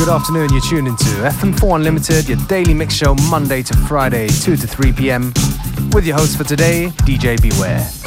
good afternoon. You're tuned into FM4 Unlimited, your daily mix show Monday to Friday, 2 to 3 p.m. With your host for today, DJ Beware.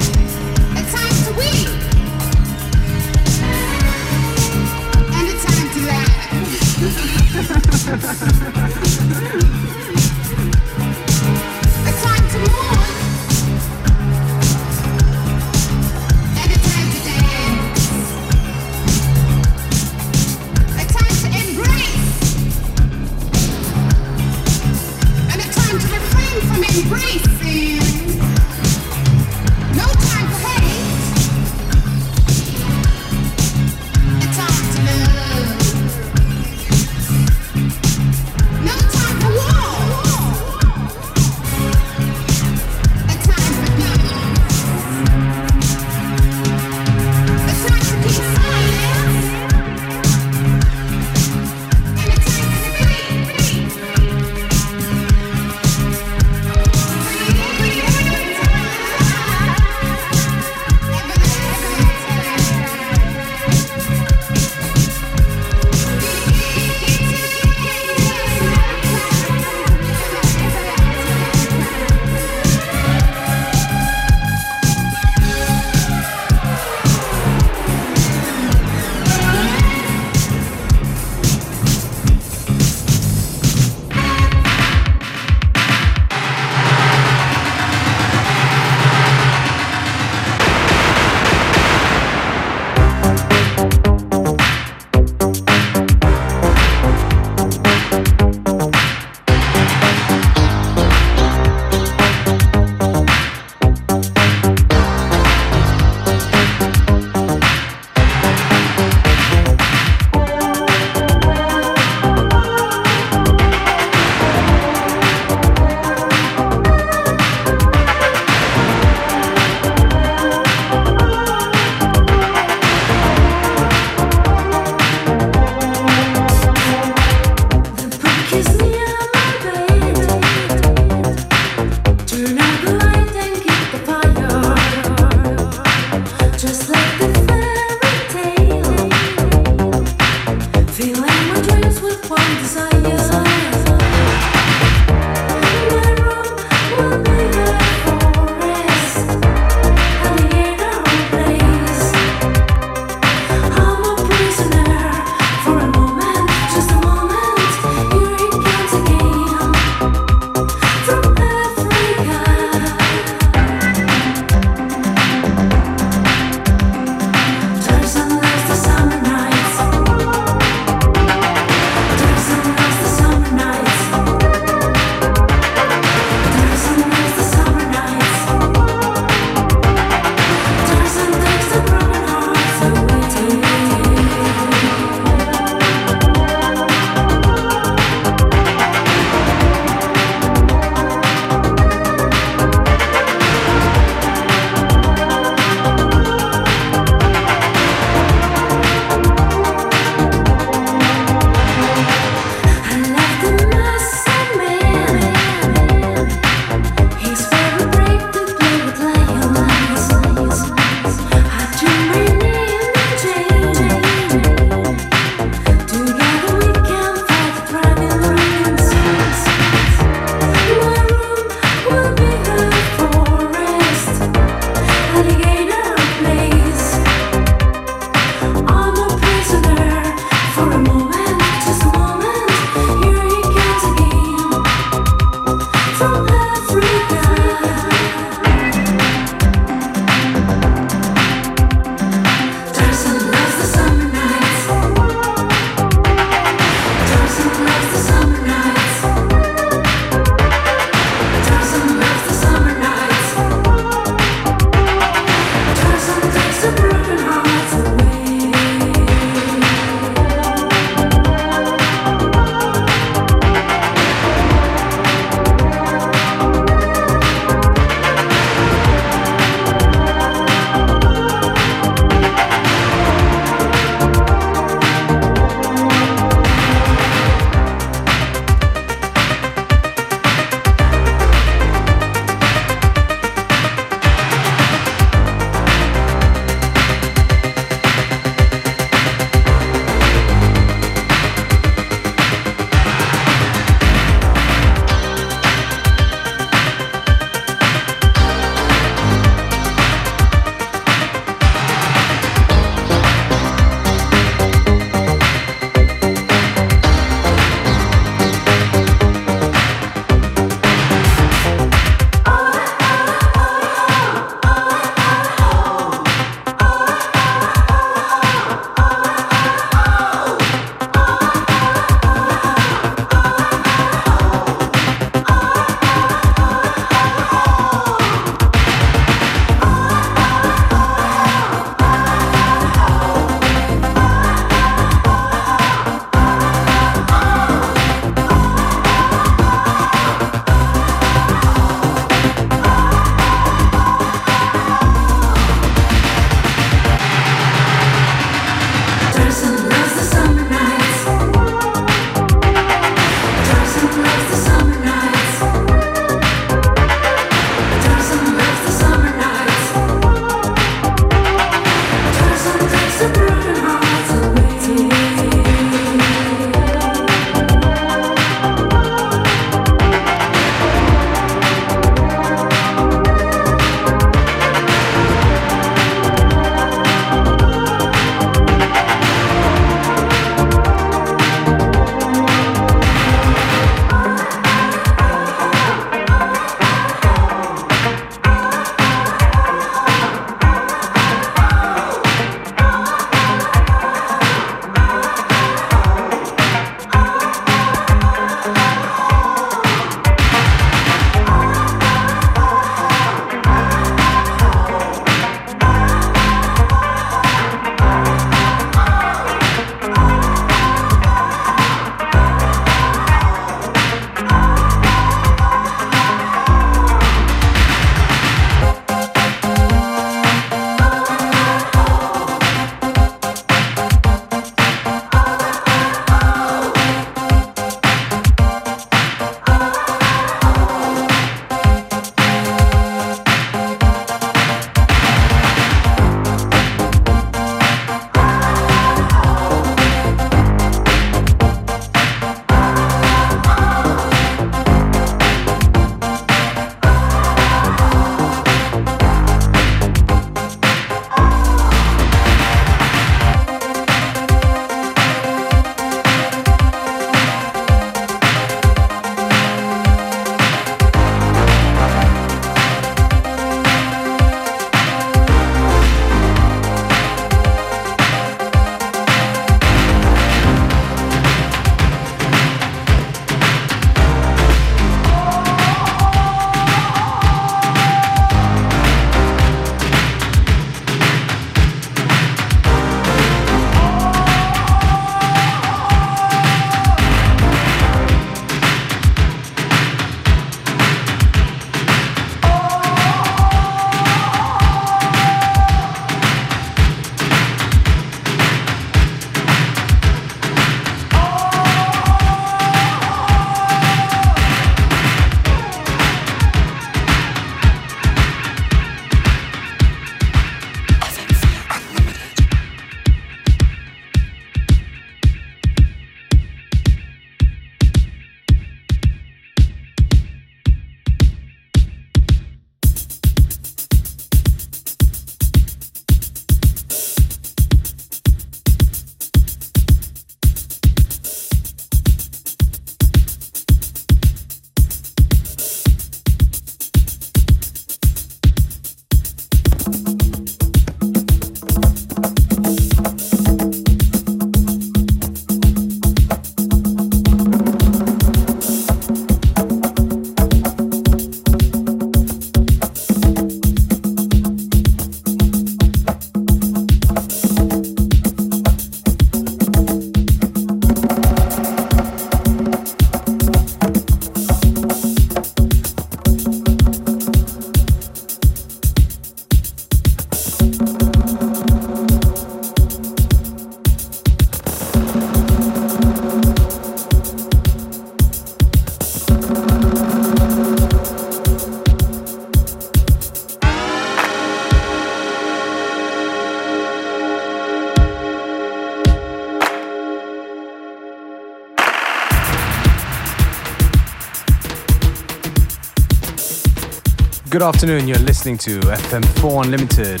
Good afternoon, you're listening to FM4 Unlimited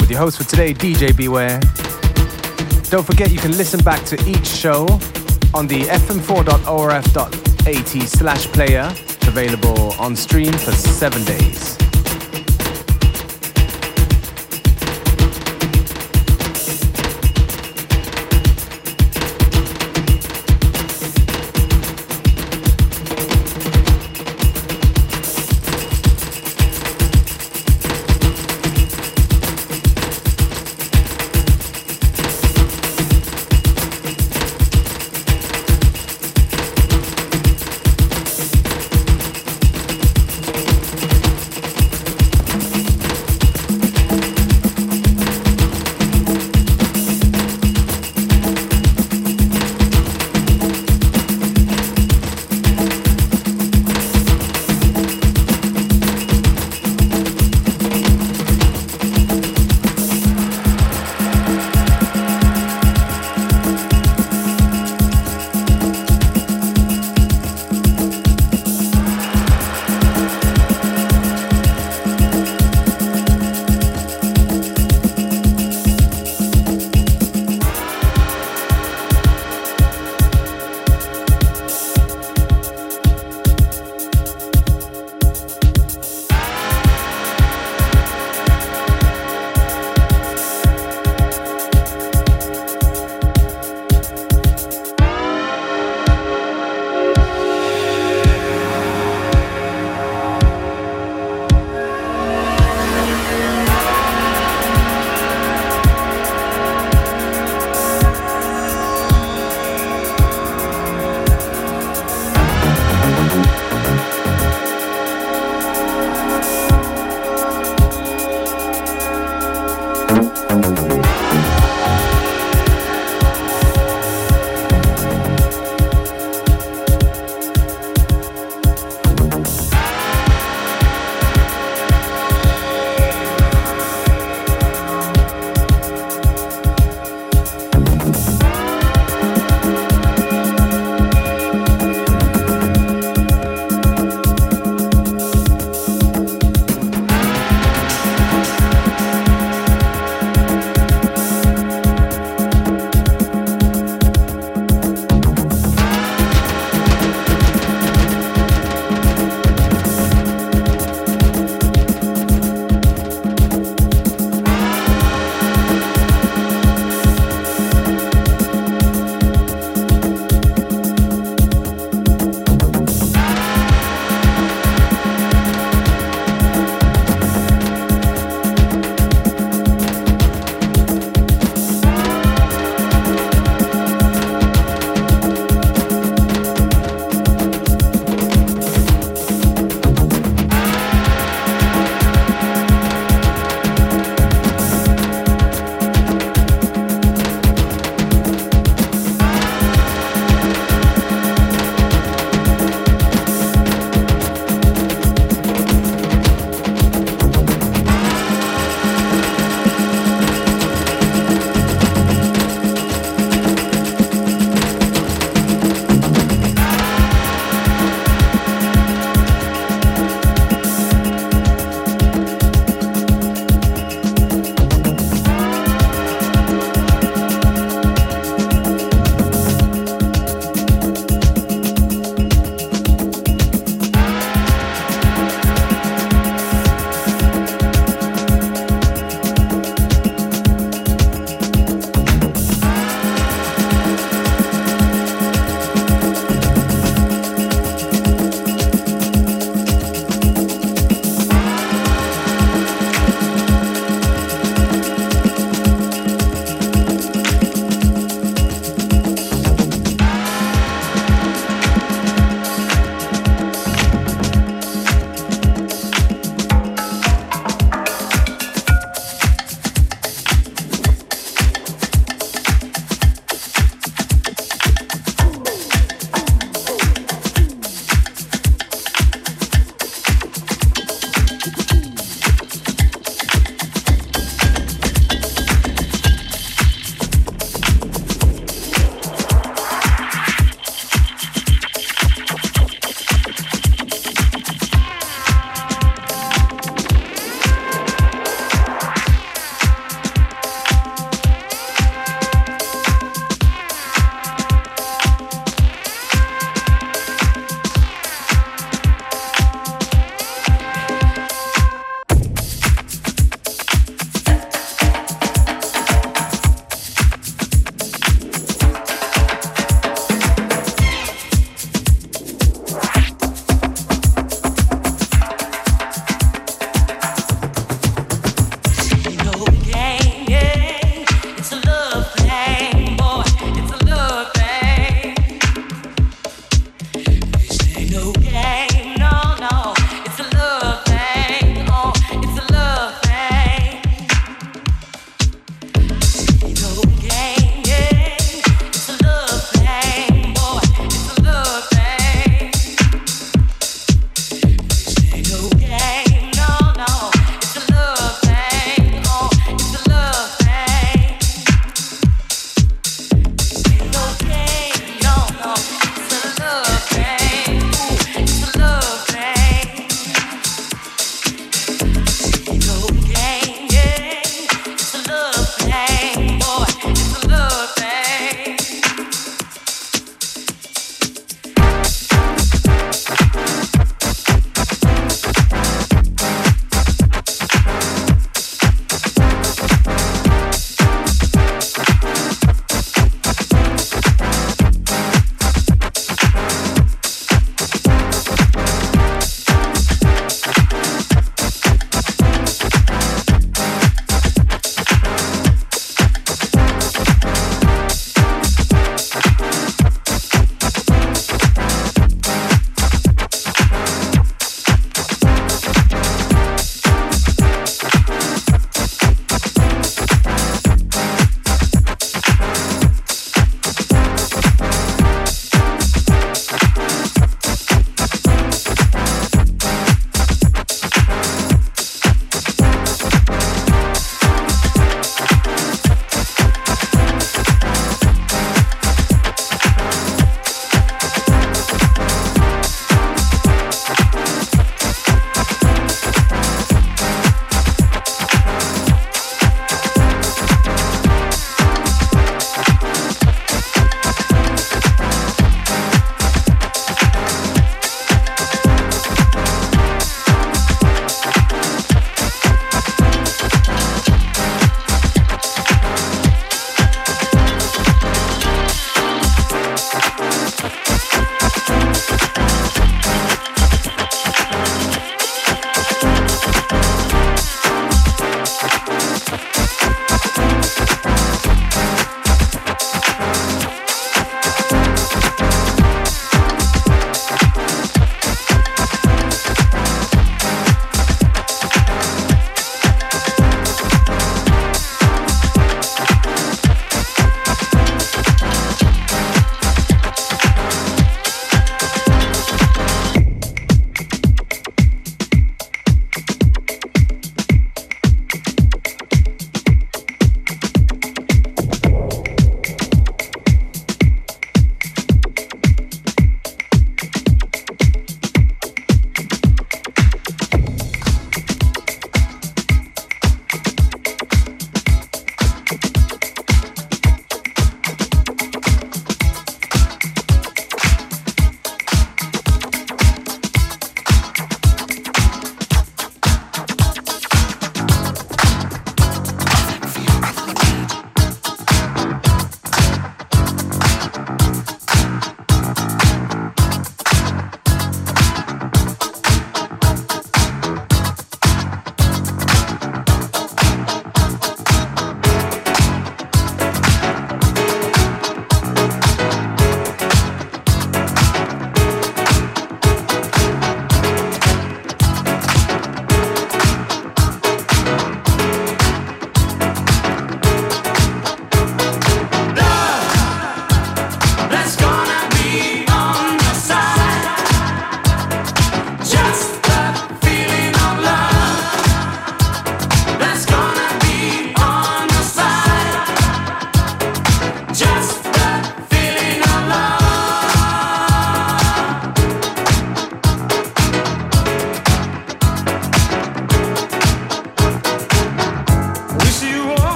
with your host for today, DJ Beware. Don't forget you can listen back to each show on the fm4.orf.at slash player, available on stream for seven days.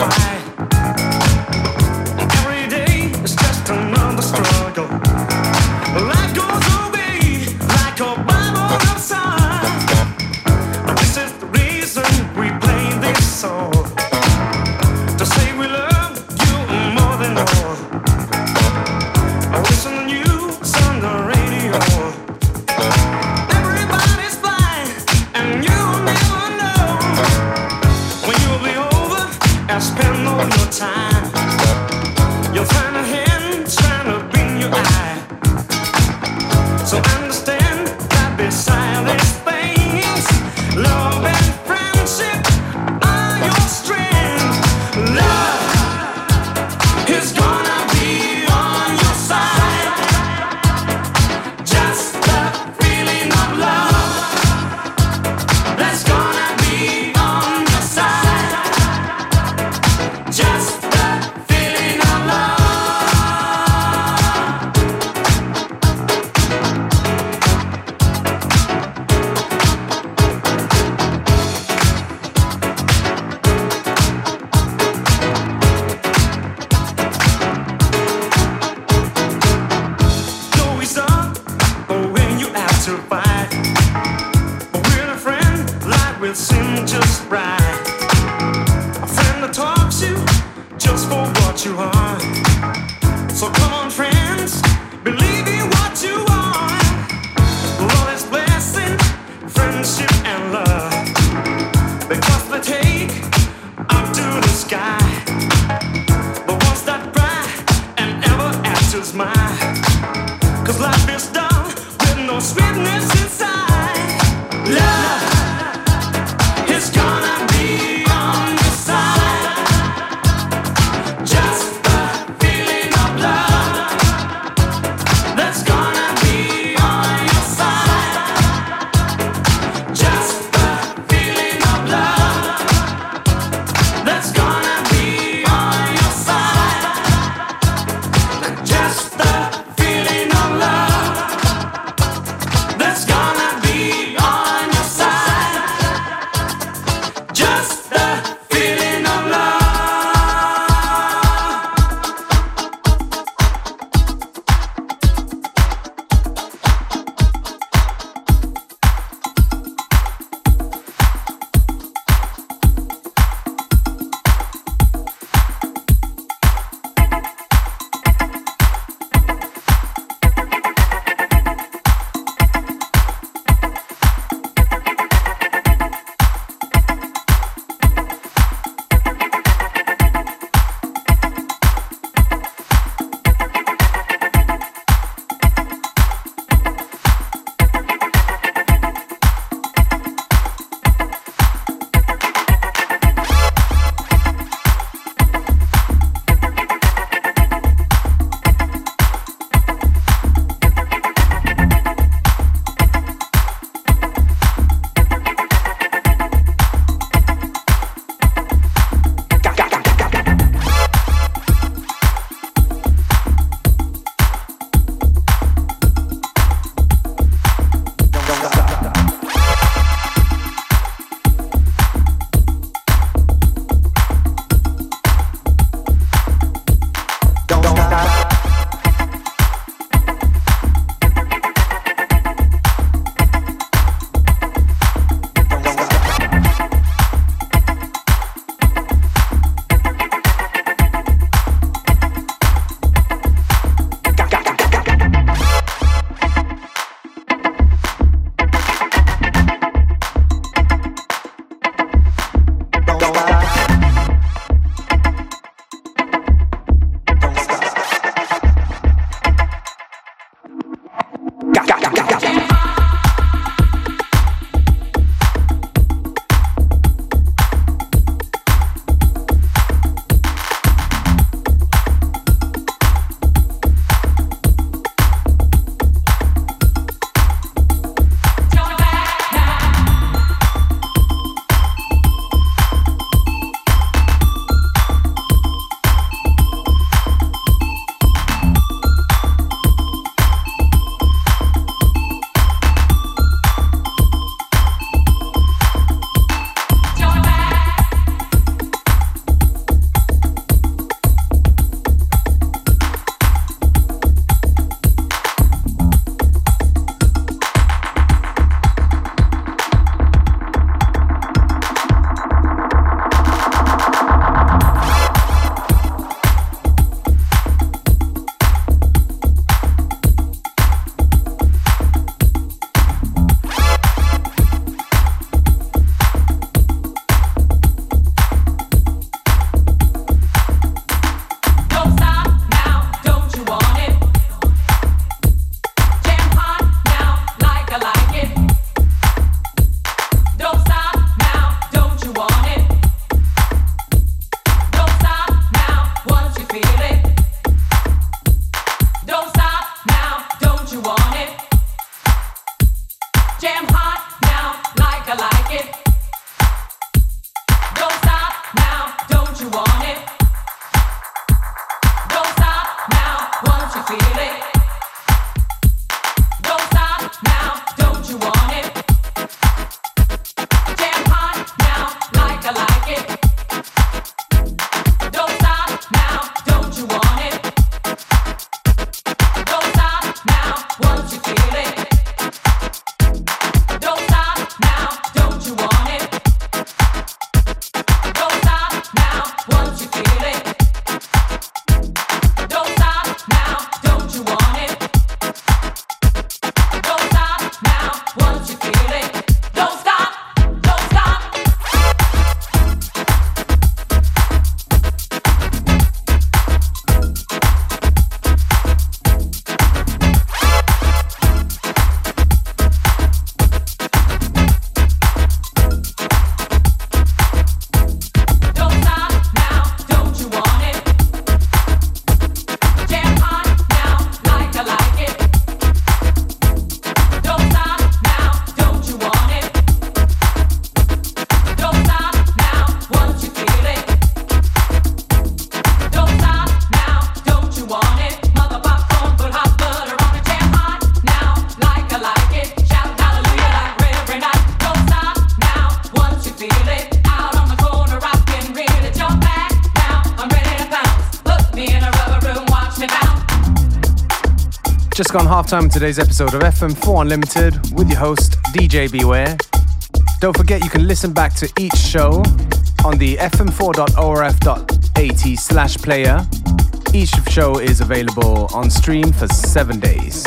Come. Halftime in today's episode of FM4 Unlimited with your host, DJ Beware. Don't forget you can listen back to each show on the fm4.orf.at slash player. Each show is available on stream for seven days.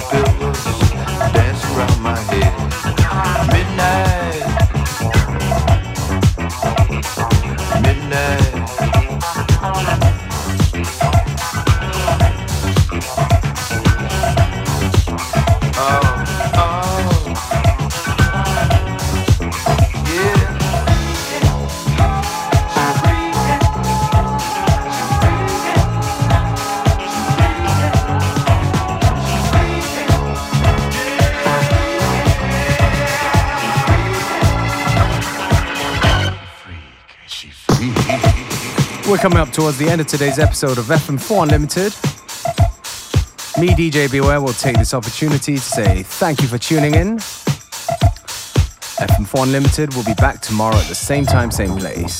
feel coming up towards the end of today's episode of FM4 Unlimited. Me, DJ Beware, will take this opportunity to say thank you for tuning in. FM4 Unlimited will be back tomorrow at the same time, same place.